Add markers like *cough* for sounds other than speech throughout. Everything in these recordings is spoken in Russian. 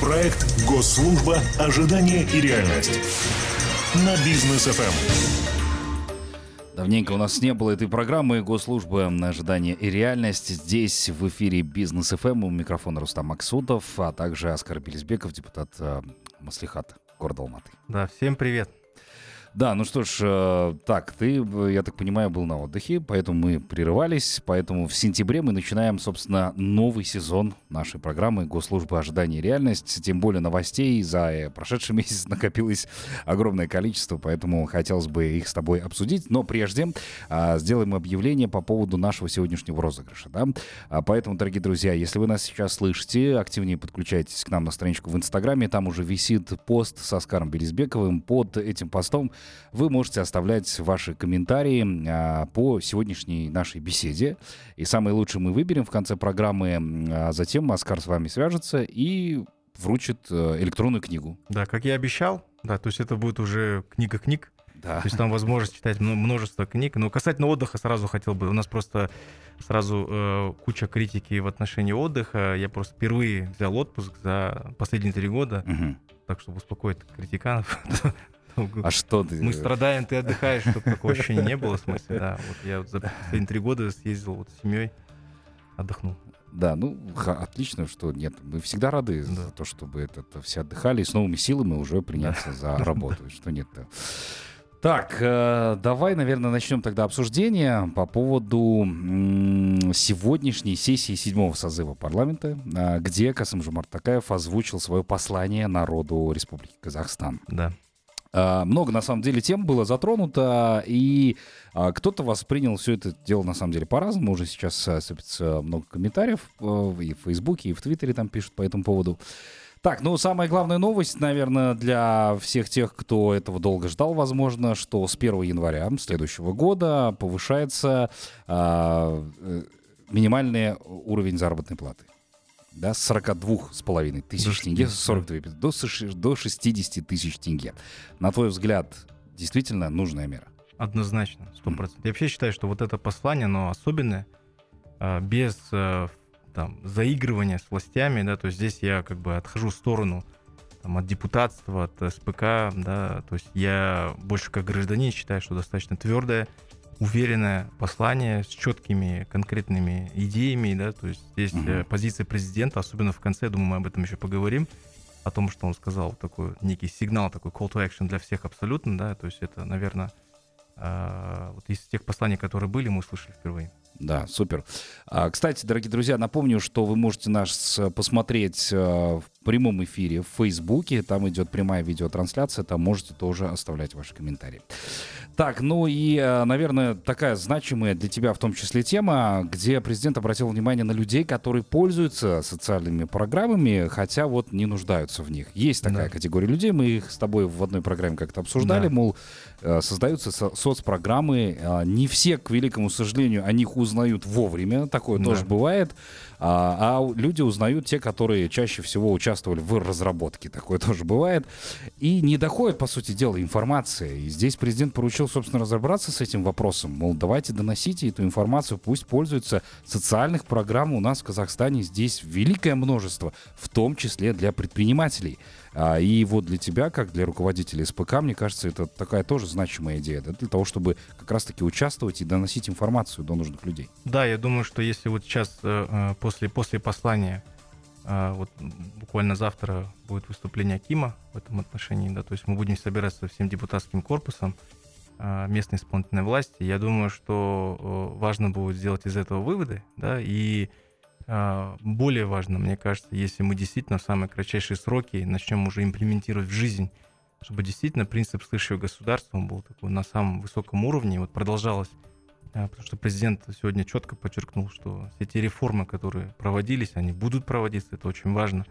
Проект «Госслужба. Ожидание и реальность» на бизнес ФМ. Давненько у нас не было этой программы Госслужбы на ожидание и реальность. Здесь в эфире Бизнес ФМ у микрофона Рустам Максутов, а также Оскар Белизбеков, депутат э, Маслихата города Алматы. Да, всем привет. Да, ну что ж, э, так, ты, я так понимаю, был на отдыхе, поэтому мы прерывались, поэтому в сентябре мы начинаем, собственно, новый сезон нашей программы «Госслужба ожидания реальность». Тем более новостей за прошедший *laughs* месяц накопилось огромное количество, поэтому хотелось бы их с тобой обсудить. Но прежде а, сделаем объявление по поводу нашего сегодняшнего розыгрыша. Да? А, поэтому, дорогие друзья, если вы нас сейчас слышите, активнее подключайтесь к нам на страничку в Инстаграме, там уже висит пост со Скаром Белизбековым. Под этим постом вы можете оставлять ваши комментарии а, по сегодняшней нашей беседе. И самые лучшие мы выберем в конце программы. А затем Оскар с вами свяжется и вручит э, электронную книгу. Да, как я обещал. Да, то есть это будет уже книга книг. Да. То есть там возможность читать множество книг. Но касательно отдыха сразу хотел бы. У нас просто сразу э, куча критики в отношении отдыха. Я просто впервые взял отпуск за последние три года. Мгм. Так, чтобы успокоить критиканов. *laughs* А что ты? Мы страдаем, ты отдыхаешь, чтобы такого ощущения не было, в смысле, да. Вот я вот за последние три года съездил вот с семьей, отдохнул. Да, ну отлично, что нет. Мы всегда рады Да. за то, чтобы это, это все отдыхали и с новыми силами уже приняться за *laughs* работу. Что нет-то. Так, э, давай, наверное, начнем тогда обсуждение по поводу м, сегодняшней сессии седьмого созыва парламента, а, где Касым Жумарт Такаев озвучил свое послание народу Республики Казахстан. Да. А, Много, на самом деле, тем было затронуто, и а, кто-то воспринял все это дело, на самом деле, по-разному. Уже сейчас а, сыпется много комментариев э, и в Фейсбуке, и в Твиттере там пишут по этому поводу. Так, ну, самая главная новость, наверное, для всех тех, кто этого долго ждал, возможно, что с 1 января следующего года повышается а, э, минимальный уровень заработной платы. Да, с 42,5 тысяч тенге, 60, 42, до, до 60 тысяч тенге. На твой взгляд, действительно нужная мера? Однозначно, сто процентов. Я вообще считаю, что вот это послание, оно особенное, а, без а, там, заигрывания с властями, да, то есть здесь я как бы отхожу в сторону там, от депутатства, от СПК, да, то есть я больше как гражданин считаю, что достаточно твердое, уверенное послание с четкими конкретными идеями, да, то есть здесь Мгм. э, позиция президента, особенно в конце, думаю, мы об этом еще поговорим, о том, что он сказал, такой некий сигнал, такой call to action для всех абсолютно, да, то есть это, наверное, а, вот из тех посланий, которые были, мы услышали впервые. Да, супер. А, Кстати, дорогие друзья, напомню, что вы можете нас э, посмотреть э, в прямом эфире в Фейсбуке. Там идет прямая видеотрансляция, там можете тоже оставлять ваши комментарии. Так, ну и, э, наверное, такая значимая для тебя в том числе тема, где президент обратил внимание на людей, которые пользуются социальными программами, хотя вот не нуждаются в них. Есть такая Да. категория людей, мы их с тобой в одной программе как-то обсуждали, Да. мол, э, создаются со- соцпрограммы, а, не все, к великому сожалению, о них узнают вовремя, такое Да. тоже бывает, а, а люди узнают те, которые чаще всего участвовали в разработке, такое *laughs* тоже бывает, и не доходит, по сути дела, информация. И здесь президент поручил, собственно, разобраться с этим вопросом, мол, давайте доносите эту информацию, пусть пользуются социальных программ у нас в Казахстане, здесь великое множество, в том числе для предпринимателей. А, И вот для тебя, как для руководителя СПК, мне кажется, это такая тоже значимая идея, да, для того, чтобы как раз-таки участвовать и доносить информацию до нужных людей. Да, я думаю, что если вот сейчас э, э, после, после послания, э, вот буквально завтра будет выступление Акима в этом отношении, да, то есть мы будем собираться всем депутатским корпусом местной исполнительной власти, я думаю, что важно будет сделать из этого выводы, да, и более важно, мне кажется, если мы действительно в самые кратчайшие сроки начнем уже имплементировать в жизнь, чтобы действительно принцип слышащего государства он был такой на самом высоком уровне, вот продолжалось а, Потому что президент сегодня четко подчеркнул, что все те реформы, которые проводились, они будут проводиться, это очень важно.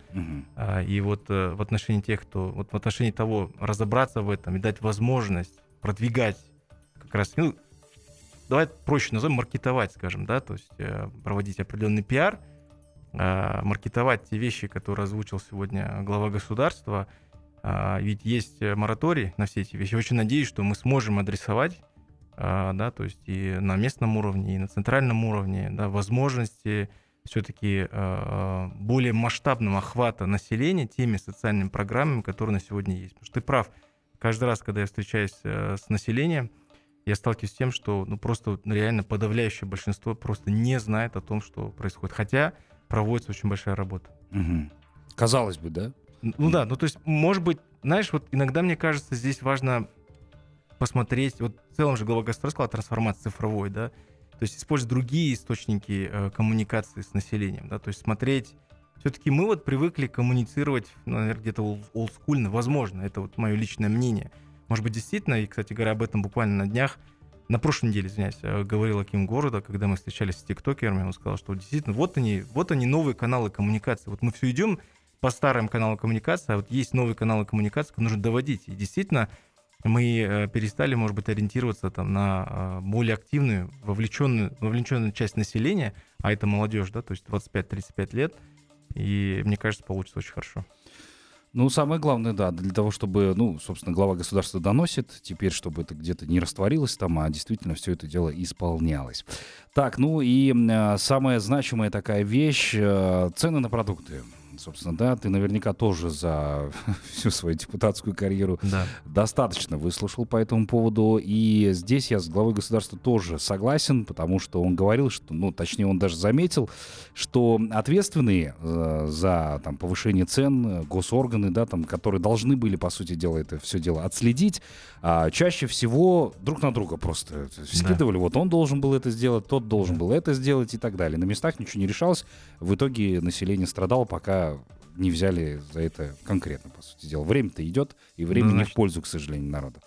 А, И вот э, в отношении тех, кто, вот в отношении того, разобраться в этом и дать возможность продвигать как раз, ну, давай проще назовем, маркетовать, скажем, да, то есть э, проводить определенный пиар, а, маркетовать те вещи, которые озвучил сегодня глава государства. А, Ведь есть э, мораторий на все эти вещи. Очень надеюсь, что мы сможем адресовать а, да, то есть и на местном уровне, и на центральном уровне, да, возможности все-таки э, более масштабного охвата населения теми социальными программами, которые на сегодня есть. Потому что ты прав, каждый раз, когда я встречаюсь э, с населением, я сталкиваюсь с тем, что ну, просто реально подавляющее большинство просто не знает о том, что происходит. Хотя проводится очень большая работа. Угу. Казалось бы, да? Ну да, ну то есть, может быть, знаешь, вот иногда мне кажется, здесь важно посмотреть, вот в целом же глава государства сказала трансформация цифровой, да, то есть использовать другие источники э, коммуникации с населением, да, то есть смотреть все-таки мы вот привыкли коммуницировать, ну, наверное, где-то олдскульно, возможно, это вот мое личное мнение. Может быть, действительно, и, кстати говоря, об этом буквально на днях, на прошлой неделе, извиняюсь, э, говорил Аким города, когда мы встречались с тиктокерами, он сказал, что действительно, вот они, вот они новые каналы коммуникации. Вот мы все идем по старым каналам коммуникации, а вот есть новые каналы коммуникации, которые нужно доводить. И действительно, мы э, перестали, может быть, ориентироваться там, на э, более активную, вовлеченную, вовлеченную часть населения, а это молодежь, да, то есть 25-35 лет, и мне кажется, получится очень хорошо. Ну, самое главное, да, для того, чтобы, ну, собственно, глава государства доносит, теперь, чтобы это где-то не растворилось там, а действительно все это дело исполнялось. Так, ну и э, самая значимая такая вещь, э, цены на продукты собственно, да, ты наверняка тоже за *laughs* всю свою депутатскую карьеру да. достаточно выслушал по этому поводу. И здесь я с главой государства тоже согласен, потому что он говорил, что, ну, точнее, он даже заметил, что ответственные э, за там, повышение цен госорганы, да, там, которые должны были, по сути дела, это все дело отследить, а, чаще всего друг на друга просто скидывали. Да. Вот он должен был это сделать, тот должен да. был это сделать и так далее. На местах ничего не решалось. В итоге население страдало, пока не взяли за это конкретно, по сути дела. Время-то идет, и время ну, не в пользу, к сожалению, народа.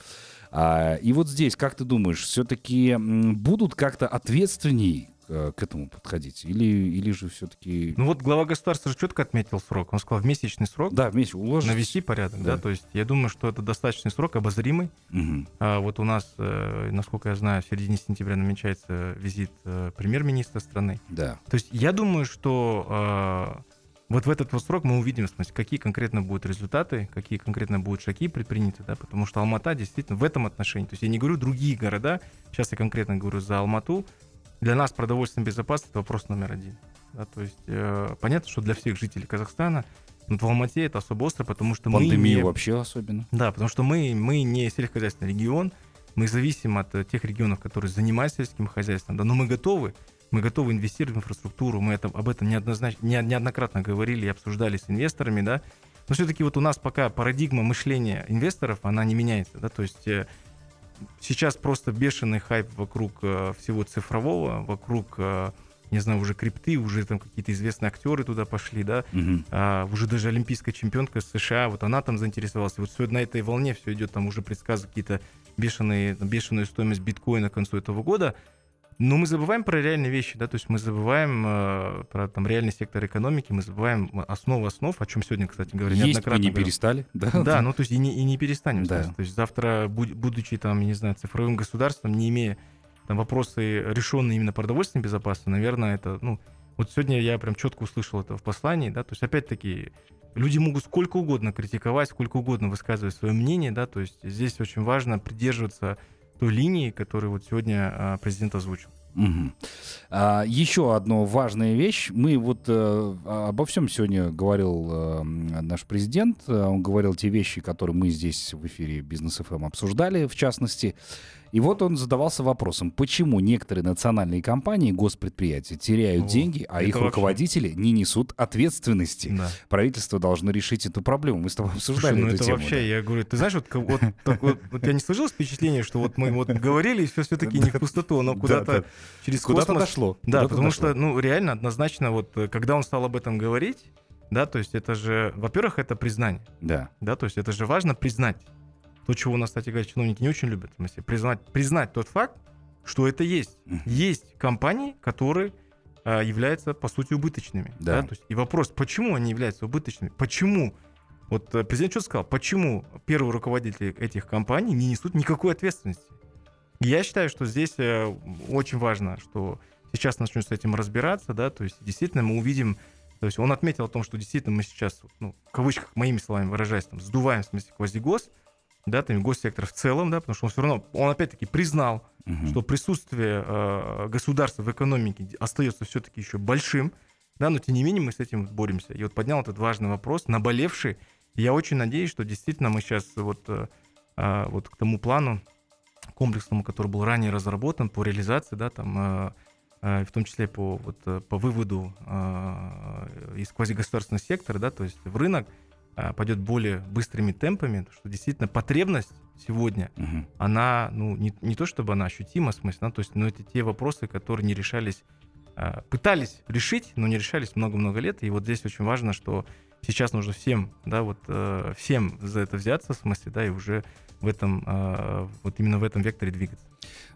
А, и вот здесь, как ты думаешь, все-таки будут как-то ответственней э, к этому подходить? Или, или же все-таки... Ну вот глава государства же четко отметил срок. Он сказал, в месячный срок да, в месяц уложить. навести порядок. Да. да. То есть я думаю, что это достаточный срок, обозримый. Угу. А вот у нас, э, насколько я знаю, в середине сентября намечается визит э, премьер-министра страны. Да. То есть я думаю, что а, вот в этот срок мы увидим, в смысле, какие конкретно будут результаты, какие конкретно будут шаги предприняты, да, потому что Алмата действительно в этом отношении, то есть я не говорю другие города, сейчас я конкретно говорю за Алмату, для нас продовольственная безопасность это вопрос номер один. Да, то есть э, понятно, что для всех жителей Казахстана но в Алмате это особо остро, потому что Пандемия мы... Пандемия вообще особенно. Да, потому что мы, мы не сельскохозяйственный регион, мы зависим от тех регионов, которые занимаются сельским хозяйством, да, но мы готовы мы готовы инвестировать в инфраструктуру, мы это, об этом неоднозначно, не, неоднократно говорили и обсуждали с инвесторами, да, но все-таки вот у нас пока парадигма мышления инвесторов, она не меняется, да, то есть э, сейчас просто бешеный хайп вокруг э, всего цифрового, вокруг, э, не знаю, уже крипты, уже там какие-то известные актеры туда пошли, да, угу. а, уже даже олимпийская чемпионка США, вот она там заинтересовалась, вот все на этой волне все идет, там уже предсказывают какие-то бешеные, бешеную стоимость биткоина к концу этого года, но мы забываем про реальные вещи, да, то есть мы забываем э, про там реальный сектор экономики, мы забываем основу основ, о чем сегодня, кстати говоря, Есть неоднократно. Есть не перестали, да? Да, ну то есть и не, и не перестанем. Да. То есть завтра, будучи там, не знаю, цифровым государством, не имея там вопросы, решенные именно продовольственной безопасностью, наверное, это, ну, вот сегодня я прям четко услышал это в послании, да, то есть опять-таки люди могут сколько угодно критиковать, сколько угодно высказывать свое мнение, да, то есть здесь очень важно придерживаться той линии, которую вот сегодня а, президент озвучил. Угу. А, еще одна важная вещь. Мы вот э, обо всем сегодня говорил э, наш президент. Он говорил те вещи, которые мы здесь в эфире Бизнес ФМ обсуждали, в частности. И вот он задавался вопросом, почему некоторые национальные компании, госпредприятия теряют О, деньги, а их вообще... руководители не несут ответственности. Да. Правительство должно решить эту проблему. Мы с тобой обсуждали Слушай, ну эту это тему. вообще, да. я говорю, ты знаешь, вот, вот, так, вот, вот я не сложилось впечатление, что вот мы вот говорили, и все все-таки не в пустоту, но куда-то через куда-то дошло. Да, потому что, ну, реально, однозначно, вот, когда он стал об этом говорить, да, то есть это же, во-первых, это признание. Да. Да, то есть это же важно признать то, чего у нас, кстати говоря, чиновники не очень любят, в смысле, признать, признать тот факт, что это есть. Есть компании, которые а, являются, по сути, убыточными. Да. Да? То есть, и вопрос, почему они являются убыточными? Почему? Вот э, президент что сказал? Почему первые руководители этих компаний не несут никакой ответственности? Я считаю, что здесь э, очень важно, что сейчас начнем с этим разбираться, да, то есть действительно мы увидим, то есть он отметил о том, что действительно мы сейчас, ну, в кавычках, моими словами выражаясь, там, сдуваем, в смысле, квазигос, да, там, госсектор в целом, да, потому что он все равно, он опять-таки признал, угу. что присутствие э, государства в экономике остается все-таки еще большим, да, но тем не менее мы с этим боремся. И вот поднял этот важный вопрос, наболевший. И я очень надеюсь, что действительно мы сейчас вот, э, а, вот к тому плану комплексному, который был ранее разработан по реализации, да, там, э, э, в том числе по, вот, по выводу из квазигосударственного сектора, да, то есть в рынок, пойдет более быстрыми темпами, что действительно потребность сегодня, угу. она, ну, не, не то чтобы она ощутима, в смысле, да, то есть, но это те вопросы, которые не решались, а, пытались решить, но не решались много-много лет, и вот здесь очень важно, что сейчас нужно всем, да, вот э, всем за это взяться, в смысле, да, и уже в этом, э, вот именно в этом векторе двигаться.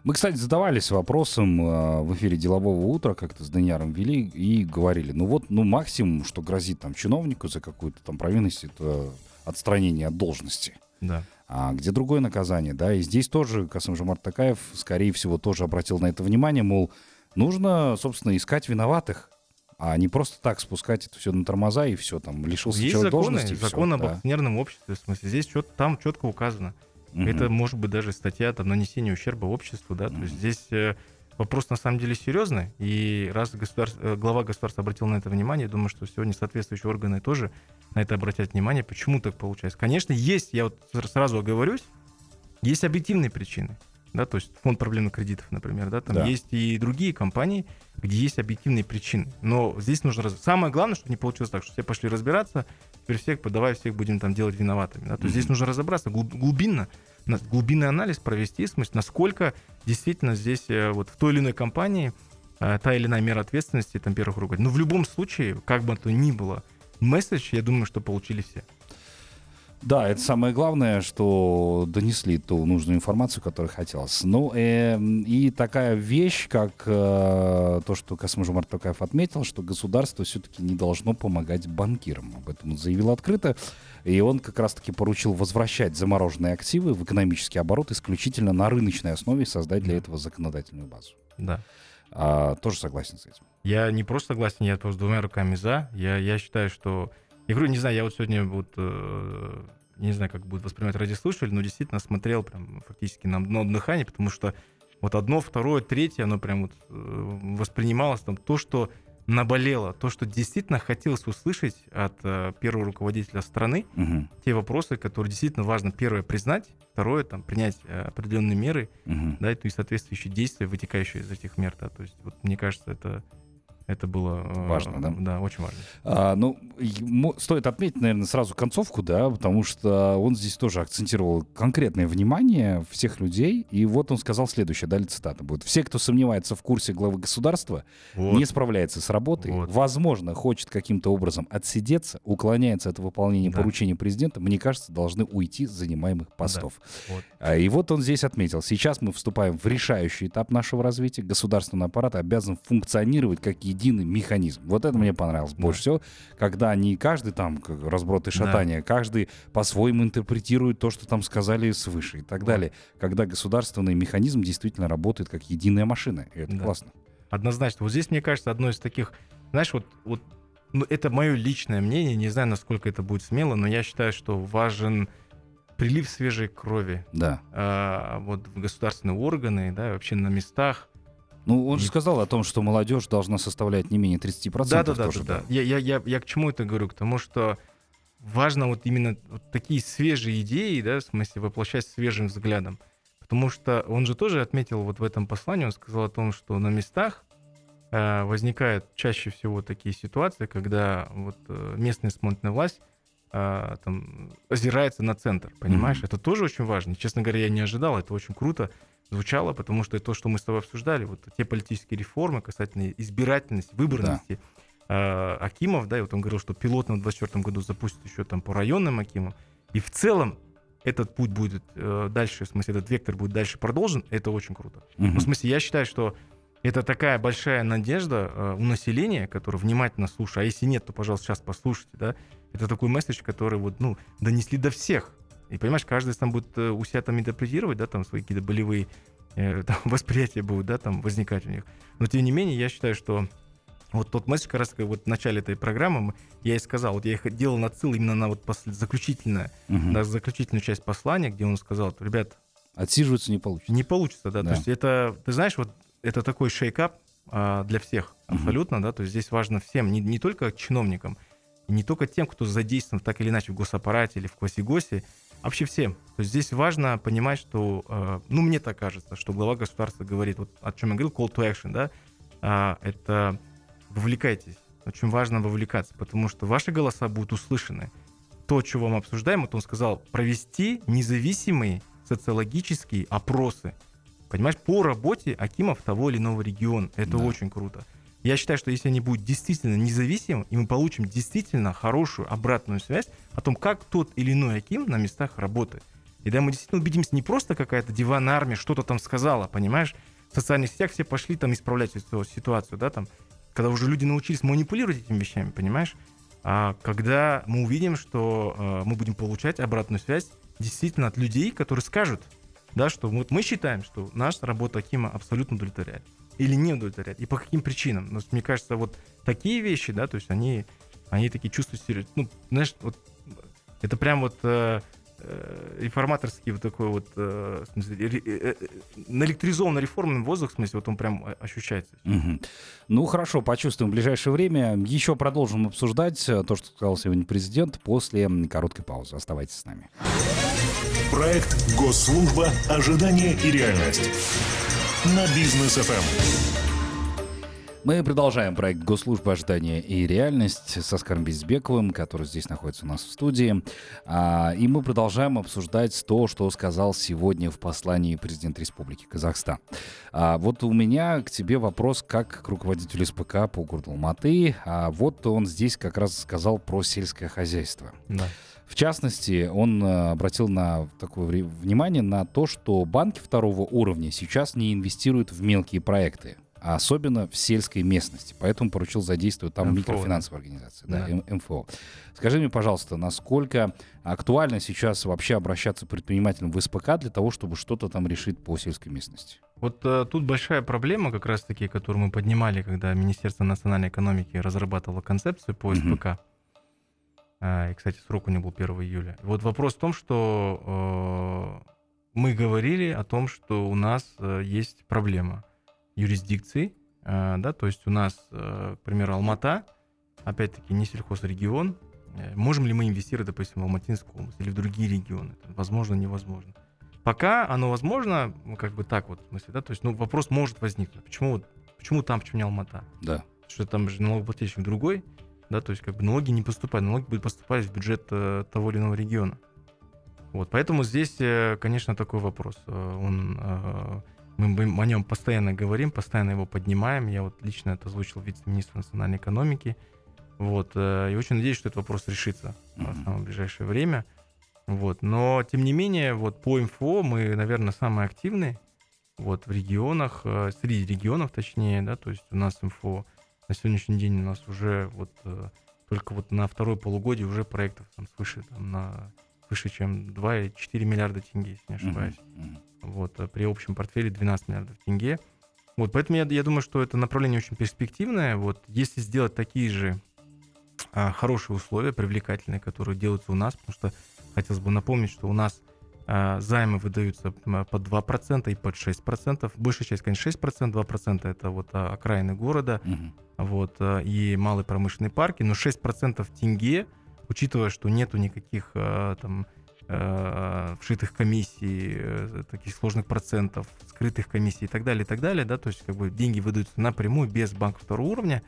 Мы, кстати, задавались вопросом э, в эфире «Делового утра», как-то с Данияром вели и говорили, ну вот, ну максимум, что грозит там чиновнику за какую-то там провинность, это отстранение от должности. Да. А где другое наказание, да? И здесь тоже Касым Жумар Такаев, скорее всего, тоже обратил на это внимание, мол, нужно, собственно, искать виноватых, а не просто так спускать это все на тормоза и все, там, лишился Есть человек законы, должности. Закон об да. акционерном обществе, в смысле, здесь что там четко указано. Угу. Это может быть даже статья там, нанесения ущерба обществу, да, угу. то есть здесь э, вопрос на самом деле серьезный, и раз государств, э, глава государства обратил на это внимание, я думаю, что сегодня соответствующие органы тоже на это обратят внимание, почему так получается. Конечно, есть, я вот сразу оговорюсь, есть объективные причины. Да, то есть фонд проблемных кредитов, например, да, там да. есть и другие компании, где есть объективные причины. Но здесь нужно раз... самое главное, чтобы не получилось так, что все пошли разбираться, теперь всех, давай всех будем там делать виноватыми. Да? То есть mm-hmm. здесь нужно разобраться глубинно, глубинный анализ провести, в смысле, насколько действительно здесь э, вот в той или иной компании э, та или иная мера ответственности там первых руководителей. Но в любом случае, как бы то ни было, месседж, я думаю, что получили все. Да, это самое главное, что донесли ту нужную информацию, которую хотелось. Ну, э, и такая вещь, как э, то, что Касым Токаев отметил, что государство все-таки не должно помогать банкирам. Об этом он заявил открыто. И он как раз-таки поручил возвращать замороженные активы в экономический оборот исключительно на рыночной основе и создать для этого законодательную базу. Да. А, тоже согласен с этим. Я не просто согласен, я просто двумя руками за. Я, я считаю, что... Я говорю, не знаю, я вот сегодня вот... Э, не знаю, как будет воспринимать радиослушатель, но действительно смотрел прям фактически на, на дыхание, потому что вот одно, второе, третье, оно прям вот э, воспринималось там то, что наболело, то, что действительно хотелось услышать от э, первого руководителя страны, угу. те вопросы, которые действительно важно, первое, признать, второе, там, принять э, определенные меры, угу. да, и соответствующие действия, вытекающие из этих мер, да, то есть, вот, мне кажется, это это было э, важно, да? Да, очень важно. А, ну, стоит отметить, наверное, сразу концовку, да, потому что он здесь тоже акцентировал конкретное внимание всех людей. И вот он сказал следующее, далее цитата будет. Все, кто сомневается в курсе главы государства, вот. не справляется с работой, вот. возможно, хочет каким-то образом отсидеться, уклоняется от выполнения да. поручения президента, мне кажется, должны уйти с занимаемых постов. Да. Вот. А, и вот он здесь отметил. Сейчас мы вступаем в решающий этап нашего развития. Государственный аппарат обязан функционировать как единый механизм. Вот это мне понравилось да. больше всего, когда не каждый там разброд и шатание, да. каждый по-своему интерпретирует то, что там сказали свыше и так да. далее. Когда государственный механизм действительно работает как единая машина. И это да. классно. Однозначно. Вот здесь, мне кажется, одно из таких, знаешь, вот, вот ну, это мое личное мнение, не знаю, насколько это будет смело, но я считаю, что важен прилив свежей крови. Да. А, вот в государственные органы, да, вообще на местах. Ну, он же сказал о том, что молодежь должна составлять не менее 30%. Да, да, да, да. да. Я, я, я, я к чему это говорю? К тому, что важно вот именно вот такие свежие идеи, да, в смысле воплощать свежим взглядом. Потому что он же тоже отметил вот в этом послании, он сказал о том, что на местах э, возникают чаще всего такие ситуации, когда вот э, местная исполнительная власть э, там, озирается на центр, понимаешь? Mm-hmm. Это тоже очень важно. Честно говоря, я не ожидал, это очень круто звучало, потому что то, что мы с тобой обсуждали, вот те политические реформы касательно избирательности, выборности да. э, Акимов, да, и вот он говорил, что пилотно в 2024 году запустят еще там по районным Акимам, и в целом этот путь будет э, дальше, в смысле, этот вектор будет дальше продолжен, это очень круто. Угу. Ну, в смысле, я считаю, что это такая большая надежда э, у населения, которое внимательно слушает. А если нет, то, пожалуйста, сейчас послушайте, да. Это такой месседж, который вот, ну, донесли до всех. И понимаешь, каждый там будет э, у себя там интерпретировать, да, там свои какие-то болевые э, *laughs* там, восприятия будут, да, там возникать у них. Но тем не менее, я считаю, что вот тот месседж, как раз вот в начале этой программы я и сказал, вот я их делал нацел именно на вот после, заключительное, угу. на заключительную часть послания, где он сказал, ребят, отсиживаться не получится. Не получится, да. да. То есть это, ты знаешь, вот это такой шейкап а, для всех. Абсолютно, да, то есть здесь важно всем, не, не только чиновникам, не только тем, кто задействован так или иначе в госаппарате или в Квасигосе, а вообще всем. То есть здесь важно понимать, что, э, ну, мне так кажется, что глава государства говорит, вот о чем я говорил, call to action, да, а, это вовлекайтесь. Очень важно вовлекаться, потому что ваши голоса будут услышаны. То, что вам обсуждаем, вот он сказал, провести независимые социологические опросы. Понимаешь, по работе Акимов того или иного региона. Это да. очень круто. Я считаю, что если они будут действительно независимы, и мы получим действительно хорошую обратную связь о том, как тот или иной Аким на местах работает. И да, мы действительно убедимся, не просто какая-то диванная армия что-то там сказала, понимаешь? В социальных сетях все пошли там исправлять эту ситуацию, да, там, когда уже люди научились манипулировать этими вещами, понимаешь? А когда мы увидим, что э, мы будем получать обратную связь действительно от людей, которые скажут, да, что вот мы считаем, что наша работа Акима абсолютно удовлетворяет или не удовлетворяет, и по каким причинам. Но мне кажется, вот такие вещи, да, то есть они, они такие чувства, ну, знаешь, вот это прям вот э, э, реформаторский вот такой вот, э, э, э, наэлектризованный реформный воздух, в смысле, вот он прям ощущается. Угу. Ну, хорошо, почувствуем в ближайшее время. Еще продолжим обсуждать э, то, что сказал сегодня президент после короткой паузы. Оставайтесь с нами. Проект «Госслужба. Ожидание и реальность» на бизнес ФМ. Мы продолжаем проект Госслужбы ожидания и реальность с Оскаром Безбековым, который здесь находится у нас в студии. А, и мы продолжаем обсуждать то, что сказал сегодня в послании президент Республики Казахстан. А, вот у меня к тебе вопрос как к руководителю СПК по городу Алматы. А, вот он здесь как раз сказал про сельское хозяйство. Да. В частности, он э, обратил на такое внимание на то, что банки второго уровня сейчас не инвестируют в мелкие проекты, а особенно в сельской местности. Поэтому поручил задействовать там МФО, микрофинансовые организации, да, да, МФО. Скажи мне, пожалуйста, насколько актуально сейчас вообще обращаться предпринимателям в СПК для того, чтобы что-то там решить по сельской местности? Вот э, тут большая проблема, как раз-таки, которую мы поднимали, когда Министерство национальной экономики разрабатывало концепцию по СПК. А, и, кстати, срок у него был 1 июля. Вот вопрос в том, что э, мы говорили о том, что у нас э, есть проблема юрисдикции, э, да, то есть у нас, к примеру, Алмата, опять-таки, не сельхозрегион, можем ли мы инвестировать, допустим, в Алматинскую область или в другие регионы? Возможно, невозможно. Пока оно возможно, ну, как бы так вот, в смысле, да, то есть, ну, вопрос может возникнуть. Почему, почему там, почему не Алмата? Да. Что там же налогоплательщик другой, да, то есть как бы налоги не поступают, налоги будут поступать в бюджет э, того или иного региона. Вот, поэтому здесь, э, конечно, такой вопрос. Э, он, мы о нем постоянно говорим, постоянно его поднимаем. Я вот лично это озвучил вице-министру национальной экономики. Вот, и очень надеюсь, что этот вопрос решится mm-hmm. в самое ближайшее время. Вот, но, тем не менее, вот по МФО мы, наверное, самые активные вот, в регионах, среди регионов точнее, да, то есть у нас МФО на сегодняшний день у нас уже вот э, только вот на второе полугодие уже проектов там свыше там, на выше, чем 2,4 миллиарда тенге, если не ошибаюсь. Uh-huh, Вот, а при общем портфеле 12 миллиардов тенге. Вот, поэтому я, я думаю, что это направление очень перспективное. Вот, если сделать такие же а, хорошие условия, привлекательные, которые делаются у нас, потому что хотелось бы напомнить, что у нас займы выдаются под 2% и под 6%. Большая часть, конечно, 6%, 2% это вот а, окраины города, угу. вот, а, и малые промышленные парки, но 6% тенге, учитывая, что нету никаких там вшитых комиссий, э, таких сложных процентов, скрытых комиссий и так далее, и так далее, да, то есть как бы деньги выдаются напрямую без банка второго уровня,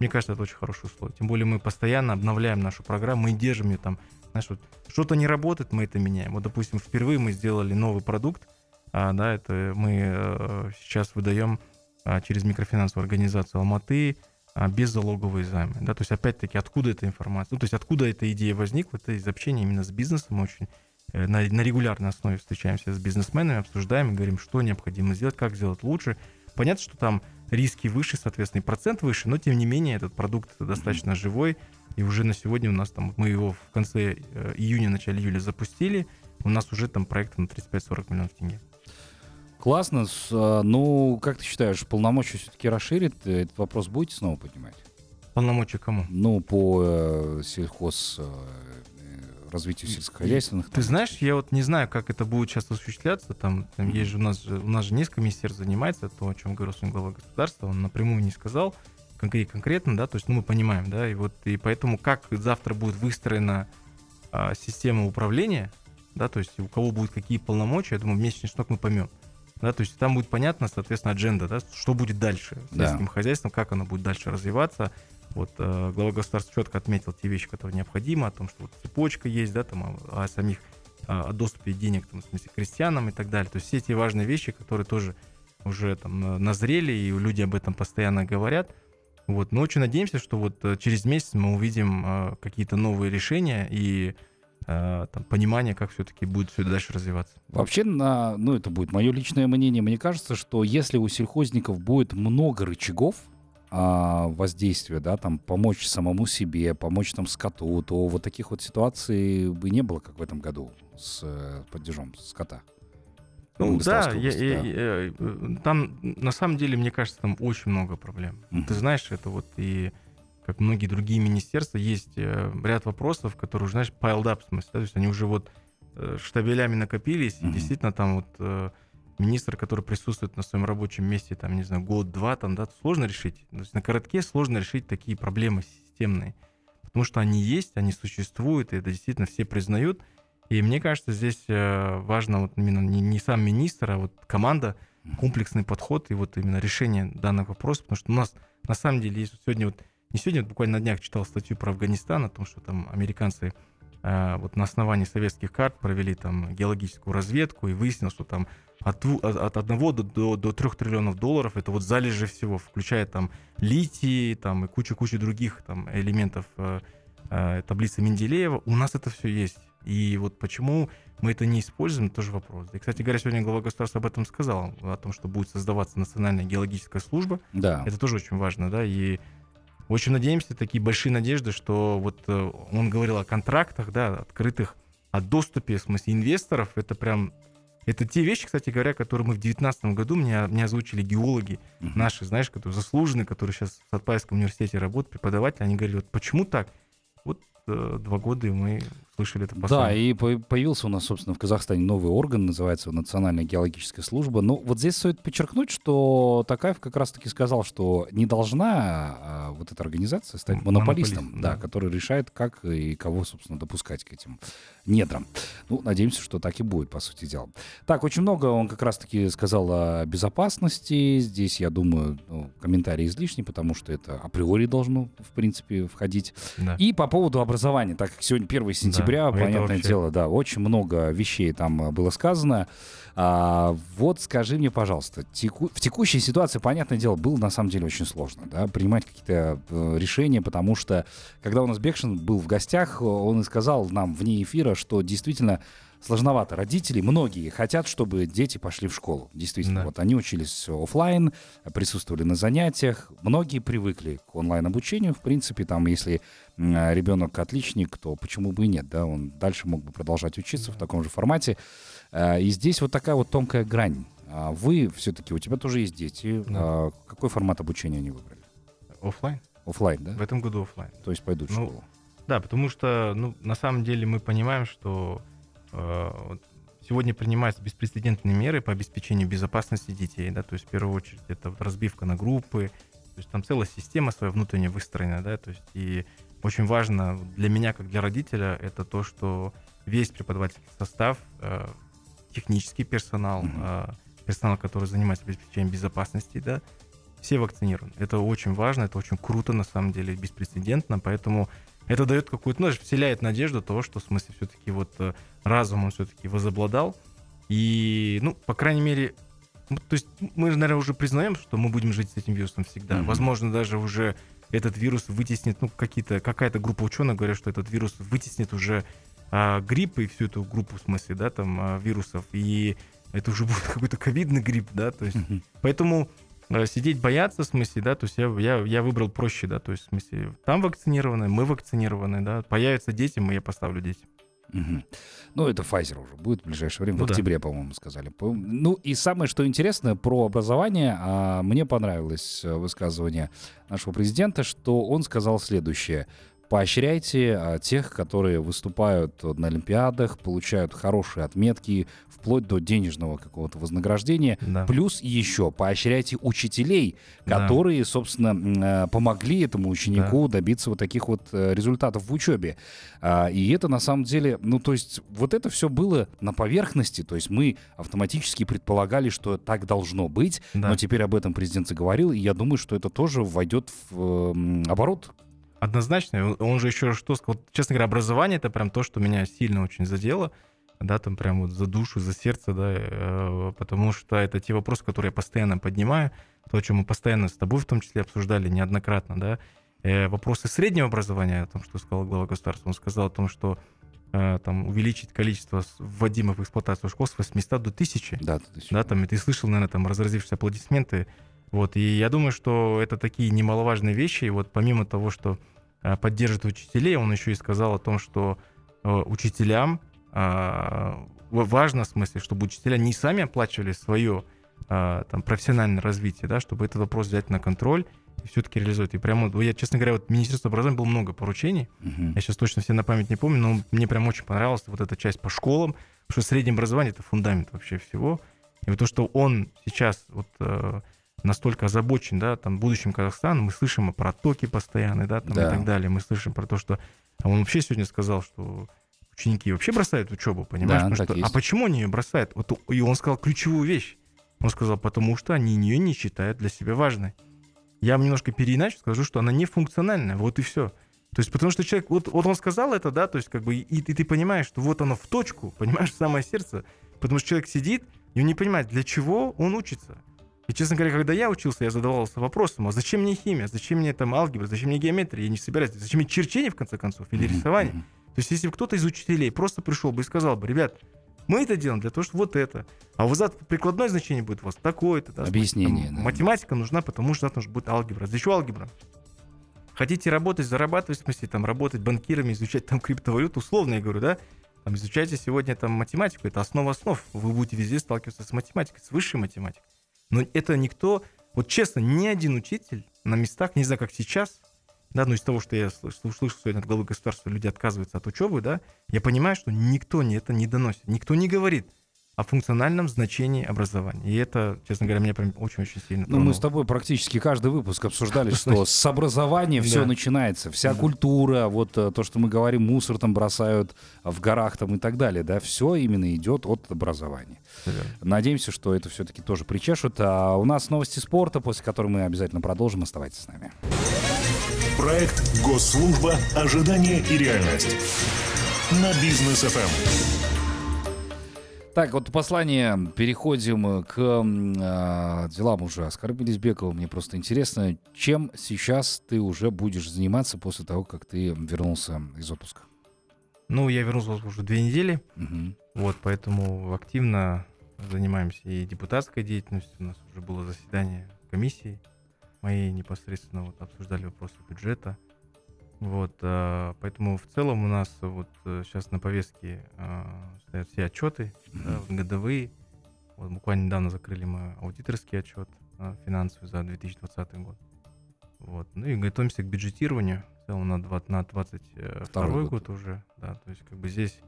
мне кажется, это очень хорошее условие. Тем более мы постоянно обновляем нашу программу, мы держим ее там знаешь, вот что-то не работает, мы это меняем. Вот, допустим, впервые мы сделали новый продукт, а, да, это мы а, сейчас выдаем а, через микрофинансовую организацию Алматы а, беззалоговые займы. Да, то есть, опять-таки, откуда эта информация? Ну, то есть, откуда эта идея возникла? Это из общения именно с бизнесом. Мы очень э, на, на регулярной основе встречаемся с бизнесменами, обсуждаем и говорим, что необходимо сделать, как сделать лучше. Понятно, что там риски выше, соответственно, и процент выше, но тем не менее этот продукт достаточно живой, и уже на сегодня у нас там, мы его в конце э, июня, начале июля запустили, у нас уже там проект на 35-40 миллионов тенге. Классно. А, ну, как ты считаешь, полномочия все-таки расширит? Этот вопрос будете снова поднимать? Полномочия кому? Ну, по э, сельхоз э, развитию сельскохозяйственных. Ты знаешь, я вот не знаю, как это будет сейчас осуществляться. Там, там есть же у нас же у нас же несколько министерств занимается, то, о чем говорил сегодня глава государства, он напрямую не сказал, конкретно, да, то есть, ну, мы понимаем, да, и вот, и поэтому как завтра будет выстроена а, система управления, да, то есть у кого будут какие полномочия, я думаю, в месячный шнок мы поймем. Да, то есть там будет понятно, соответственно, адженда, да, что будет дальше с Да. сельским хозяйством, как оно будет дальше развиваться. Вот э, глава государства четко отметил те вещи, которые необходимы, о том, что вот цепочка есть, да, там о, о самих о доступе денег, там, в смысле, крестьянам и так далее. То есть все эти важные вещи, которые тоже уже там на- назрели, и люди об этом постоянно говорят. Вот. Но очень надеемся, что вот э, через месяц мы увидим э, какие-то новые решения и э, там, понимание, как все-таки будет все дальше развиваться. Вообще, на, ну это будет мое личное мнение, мне кажется, что если у сельхозников будет много рычагов а, воздействия, да, там помочь самому себе, помочь там скоту, то вот таких вот ситуаций бы не было, как в этом году с э, падежом скота. Ну да, я- я- да. я- э, там на самом деле, мне кажется, там очень много проблем. Мгм. Ты знаешь, это вот и как многие другие министерства, есть э, ряд вопросов, которые уже, знаешь, piled up, в смысле, да, то есть они уже вот э, штабелями накопились, Мгм. и действительно там вот э, министр, который присутствует на своем рабочем месте, там, не знаю, год-два, там, да, сложно решить. То есть на коротке сложно решить такие проблемы системные, потому что они есть, они существуют, и это действительно все признают. И мне кажется, здесь э, важно вот именно не, не сам министр, а вот команда, комплексный подход и вот именно решение данных вопросов, потому что у нас на самом деле есть сегодня вот, не сегодня, вот буквально на днях читал статью про Афганистан, о том, что там американцы э, вот на основании советских карт провели там геологическую разведку и выяснилось, что там от, от 1 до, до, до 3 триллионов долларов это вот залежи всего, включая там литий там и кучу-кучу других там элементов э, э, таблицы Менделеева. У нас это все есть. И вот почему мы это не используем, тоже вопрос. И, кстати говоря, сегодня глава государства об этом сказал, о том, что будет создаваться Национальная геологическая служба. Да. Это тоже очень важно, да, и очень надеемся, такие большие надежды, что вот э, он говорил о контрактах, да, открытых, о доступе, в смысле, инвесторов, это прям, это те вещи, кстати говоря, которые мы в 2019 году мне, мне озвучили геологи Мгм. наши, знаешь, которые заслуженные, которые сейчас в Сатпаевском университете работают, преподаватели, они говорили, вот почему так? Вот два года и мы слышали это Да, послание. и по- появился у нас, собственно, в Казахстане новый орган, называется Национальная геологическая служба. Но вот здесь стоит подчеркнуть, что Такаев как раз-таки сказал, что не должна а, вот эта организация стать монополистом, монополистом, да, да. который решает, как и кого, собственно, допускать к этим недрам. Ну, надеемся, что так и будет, по сути дела. Так, очень много он как раз-таки сказал о безопасности. Здесь, я думаю, ну, комментарий излишний, потому что это априори должно, в принципе, входить. Да. И по поводу образования, так как сегодня 1 сентября, Да, понятное вообще- дело, да, очень много вещей там было сказано. А, вот скажи мне, пожалуйста, теку- в текущей ситуации, понятное дело, было на самом деле очень сложно, да, принимать какие-то э, решения, потому что, когда у нас Бекшин был в гостях, он и сказал нам вне эфира, что действительно сложновато. Родители, многие хотят, чтобы дети пошли в школу. Действительно, Да. вот они учились оффлайн, присутствовали на занятиях. Многие привыкли к онлайн-обучению. В принципе, там, если ребенок отличник, то почему бы и нет, да, он дальше мог бы продолжать учиться в таком же формате. А, И здесь вот такая вот тонкая грань. А Вы все-таки, у тебя тоже есть дети. Да. А Какой формат обучения они выбрали? Оффлайн? Оффлайн, да? В этом году оффлайн. То есть пойдут в Ну, школу. Да, потому что, ну, на самом деле мы понимаем, что э, вот сегодня принимаются беспрецедентные меры по обеспечению безопасности детей, да, то есть в первую очередь это вот разбивка на группы, то есть там целая система своя внутренняя выстроена, да, то есть и очень важно для меня, как для родителя, это то, что весь преподавательский состав, э, технический персонал, э, персонал, который занимается обеспечением безопасности, да, все вакцинированы. Это очень важно, это очень круто, на самом деле, беспрецедентно, поэтому это дает какую-то, ну, вселяет надежду того, что, в смысле, все-таки вот э, разум он все-таки возобладал. И, ну, по крайней мере, ну, то есть мы, наверное, уже признаем, что мы будем жить с этим вирусом всегда. Мгм. Возможно, даже уже этот вирус вытеснит, ну, какие-то, какая-то группа ученых говорят, что этот вирус вытеснит уже а, грипп и всю эту группу, в смысле, да, там, а, вирусов. И это уже *laughs* будет какой-то ковидный грипп, да, то есть Мгм. Поэтому э, сидеть бояться, в смысле, да, то есть я, я, я выбрал проще, да, то есть в смысле, там вакцинированы, мы вакцинированы, да, появятся дети, мы я поставлю детям. Мгм. Ну, это Pfizer уже будет в ближайшее время, Ну в да. октябре, по-моему, сказали. Ну, и самое, что интересно про образование, а, мне понравилось э, высказывание нашего президента, что он сказал следующее. Поощряйте а, тех, которые выступают на Олимпиадах, получают хорошие отметки, вплоть до денежного какого-то вознаграждения. Да. Плюс еще поощряйте учителей, Да. которые, собственно, м, э, помогли этому ученику добиться вот таких вот э, результатов в учебе. А, И это на самом деле, ну то есть вот это все было на поверхности, то есть мы автоматически предполагали, что так должно быть, Да. но теперь об этом президент заговорил, и я думаю, что это тоже войдет в м, оборот. Однозначно. Он- же еще что сказал. Честно говоря, образование это прям то, что меня сильно очень задело. Да, там прям вот за душу, за сердце, да, э, потому что это те вопросы, которые я постоянно поднимаю, то, о чем мы постоянно с тобой в том числе обсуждали неоднократно, да. Э, вопросы среднего образования, о том, что сказал глава государства, он сказал о том, что э, там увеличить количество вводимых в эксплуатацию школ с 800 до 1000 Да, ты- ты- да, там, и ты слышал, наверное, там разразившиеся аплодисменты. Вот, и я думаю, что это такие немаловажные вещи. И вот помимо того, что э, поддержит учителей, он еще и сказал о том, что э, учителям ва- важно, в смысле, чтобы учителя не сами оплачивали свое э, там, профессиональное развитие, да, чтобы этот вопрос взять на контроль и все-таки реализовать. И прямо, я, честно говоря, вот Министерство образования было много поручений, Мгм. я сейчас точно все на память не помню, но мне прям очень понравилась вот эта часть по школам, потому что среднее образование это фундамент вообще всего. И вот то, что он сейчас вот э, настолько озабочен, да, там, будущим Казахстана, мы слышим про токи постоянные, да, там, Да. и так далее. Мы слышим про то, что... А он вообще сегодня сказал, что ученики вообще бросают учебу, понимаешь? Да, Потому так что- есть. а почему они ее бросают? Вот, и он сказал ключевую вещь. Он сказал, потому что они ее не считают для себя важной. Я вам немножко переиначу скажу, что она не функциональная, вот и все. То есть, потому что человек, вот, вот он сказал это, да, то есть, как бы, и, и ты понимаешь, что вот оно в точку, понимаешь, в самое сердце, потому что человек сидит, и он не понимает, для чего он учится. И, честно говоря, когда я учился, я задавался вопросом, а зачем мне химия, зачем мне там алгебра, зачем мне геометрия, я не собираюсь, зачем мне черчение, в конце концов, или рисование. То есть, если бы кто-то из учителей просто пришел бы и сказал бы, ребят, мы это делаем для того, чтобы вот это. А у вас завтра прикладное значение будет у вас такое-то. Да, Объяснение, Там да. Математика нужна, потому что завтра будет алгебра. Для чего алгебра? Хотите работать, зарабатывать, в смысле, там, работать банкирами, изучать там криптовалюту, условно я говорю, да? Там, изучайте сегодня там математику, это основа основ. Вы будете везде сталкиваться с математикой, с высшей математикой. Но это никто, вот честно, ни один учитель на местах, не знаю, как сейчас, да, но из того, что я слыш- слышал сегодня от главы государства, люди отказываются от учебы, да, я понимаю, что никто не это не доносит, никто не говорит о функциональном значении образования. И это, честно говоря, меня прям очень-очень сильно Ну, мы тронуло. с тобой практически каждый выпуск обсуждали, что с образования все начинается. Вся культура, вот э, то, что мы говорим, мусор там бросают в горах там и так далее, да, все именно идет от образования. Надеемся, что это все-таки тоже причешут. А у нас новости спорта, после которой мы обязательно продолжим. Оставайтесь с нами. Проект «Госслужба. Ожидание и реальность». На бизнес. ФМ. Так, вот послание. Переходим к а, делам уже Оскара Белизбекова. Мне просто интересно, чем сейчас ты уже будешь заниматься после того, как ты вернулся из отпуска? Ну, я вернулся уже две недели, Мгм. вот, поэтому активно занимаемся и депутатской деятельностью. У нас уже было заседание комиссии моей непосредственно, вот, обсуждали вопросы бюджета. Вот, а, поэтому в целом у нас вот сейчас на повестке а, стоят все отчеты, вот годовые. Вот буквально недавно закрыли мы аудиторский отчет а, финансовый за 2020 год. Вот. Ну и готовимся к бюджетированию в целом на, два- на 22 Второй год. год. уже. Да, то есть как бы здесь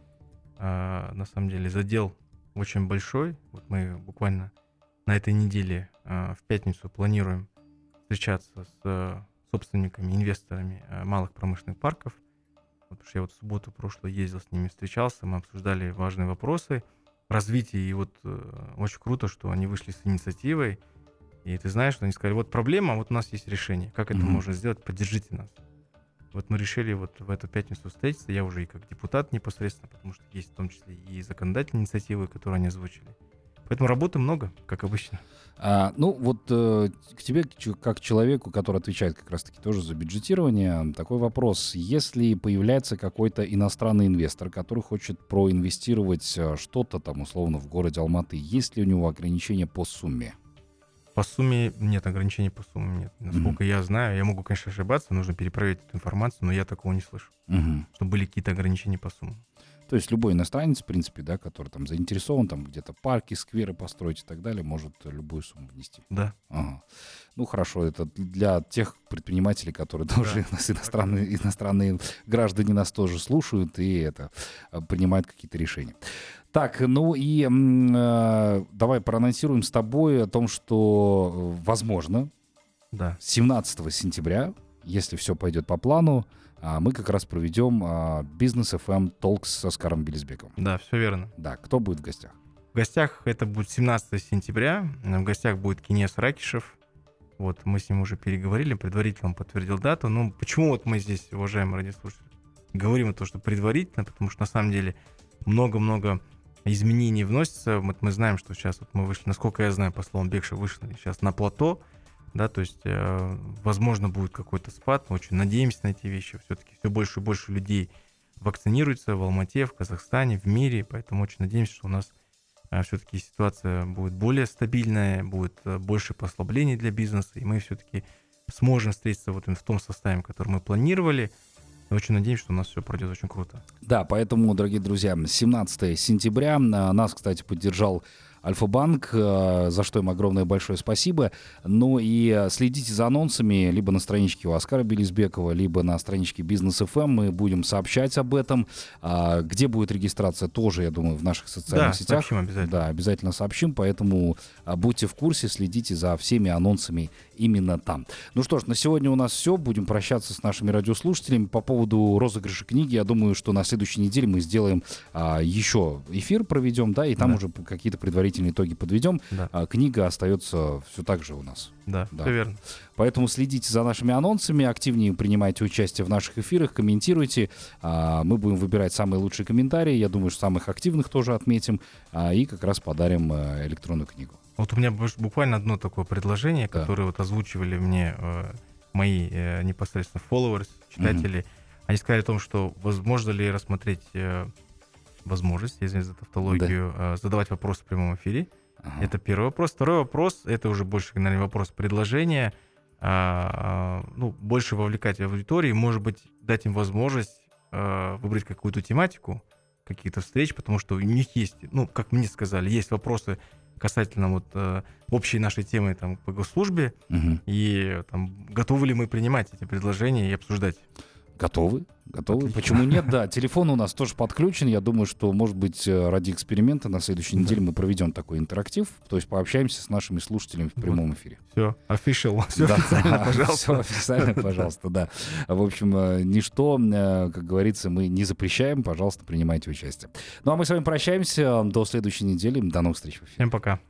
а, на самом деле задел очень большой. Вот мы буквально на этой неделе а, в пятницу планируем встречаться с а, собственниками, инвесторами малых промышленных парков. Потому что я вот в субботу прошлую ездил с ними, встречался, мы обсуждали важные вопросы развития. И вот э, очень круто, что они вышли с инициативой. И ты знаешь, что они сказали, вот проблема, вот у нас есть решение. Как это Мгм. можно сделать? Поддержите нас. Вот мы решили вот в эту пятницу встретиться. Я уже и как депутат непосредственно, потому что есть в том числе и законодательные инициативы, которые они озвучили. Поэтому работы много, как обычно. А, ну, вот э, к тебе, как человеку, который отвечает как раз-таки тоже за бюджетирование, такой вопрос. Если появляется какой-то иностранный инвестор, который хочет проинвестировать э, что-то там, условно, в городе Алматы, есть ли у него ограничения по сумме? По сумме нет, ограничений по сумме нет. Насколько я знаю, я могу, конечно, ошибаться, нужно перепроверить эту информацию, но я такого не слышу, Мгм. что были какие-то ограничения по суммам. То есть любой иностранец, в принципе, да, который там заинтересован, там где-то парки, скверы построить и так далее, может любую сумму внести. Да. Ага. Ну хорошо, это для тех предпринимателей, которые тоже нас иностранные, иностранные граждане нас тоже слушают и это э, принимают какие-то решения. Так, ну и э, давай проанонсируем с тобой о том, что э, возможно Да. 17 сентября, если все пойдет по плану, а, мы как раз проведем а, бизнес FM Talks с Оскаром Белизбековым. Да, все верно. Да, кто будет в гостях? В гостях это будет 17 сентября. В гостях будет Кинес Ракишев. Вот мы с ним уже переговорили, предварительно он подтвердил дату. Ну, почему вот мы здесь, уважаемые радиослушатели, говорим о том, что предварительно, потому что на самом деле много-много изменений вносится. Вот мы знаем, что сейчас вот мы вышли, насколько я знаю, по словам Бекша, вышли сейчас на плато, да, то есть, э, возможно, будет какой-то спад, мы очень надеемся на эти вещи, все-таки все больше и больше людей вакцинируется в Алмате, в Казахстане, в мире, поэтому очень надеемся, что у нас э, все-таки ситуация будет более стабильная, будет э, больше послаблений для бизнеса, и мы все-таки сможем встретиться вот в том составе, который мы планировали. Очень надеемся, что у нас все пройдет очень круто. Да, поэтому, дорогие друзья, 17 сентября а, нас, кстати, поддержал Альфа-банк, э, за что им огромное большое спасибо. Ну и э, следите за анонсами либо на страничке у Оскара Белизбекова, либо на страничке Бизнес ФМ. Мы будем сообщать об этом. А, где будет регистрация, тоже, я думаю, в наших социальных да, сетях. сообщим обязательно. Да, обязательно сообщим, поэтому а, будьте в курсе, следите за всеми анонсами именно там. Ну что ж, на сегодня у нас все. Будем прощаться с нашими радиослушателями. По поводу розыгрыша книги, я думаю, что на следующей неделе мы сделаем а, еще эфир, проведем, да, и там Да. уже какие-то предварительные итоги подведем. Да, А, книга остается все так же у нас. да, да. все верно. Поэтому следите за нашими анонсами, активнее принимайте участие в наших эфирах, комментируйте. А, Мы будем выбирать самые лучшие комментарии. Я думаю, что самых активных тоже отметим. А, И как раз подарим э, электронную книгу. Вот у меня бу- буквально одно такое предложение, Да. которое вот озвучивали мне э, мои э, непосредственно followers, читатели. Они сказали о том, что возможно ли рассмотреть э, возможность, извините за тавтологию, э, задавать вопросы в прямом эфире. Ага. Это первый вопрос. Второй вопрос, это уже больше, наверное, вопрос предложения. а, а, ну, больше вовлекать аудитории, может быть, дать им возможность а, выбрать какую-то тематику, какие-то встречи, потому что у них есть, ну, как мне сказали, есть вопросы касательно вот э, общей нашей темы там по госслужбе, Мгм. и там готовы ли мы принимать эти предложения и обсуждать. Готовы? Готовы? Отлично. Почему нет? Да, телефон у нас тоже подключен. Я думаю, что, может быть, э, ради эксперимента на следующей Да. неделе мы проведем такой интерактив, то есть пообщаемся с нашими слушателями в прямом эфире. Все, official, все Да, официально, да, *laughs* пожалуйста. всё официально, пожалуйста, да. В общем, э, ничто, э, как говорится, мы не запрещаем. Пожалуйста, принимайте участие. Ну а мы с вами прощаемся. До следующей недели. До новых встреч. Всем пока.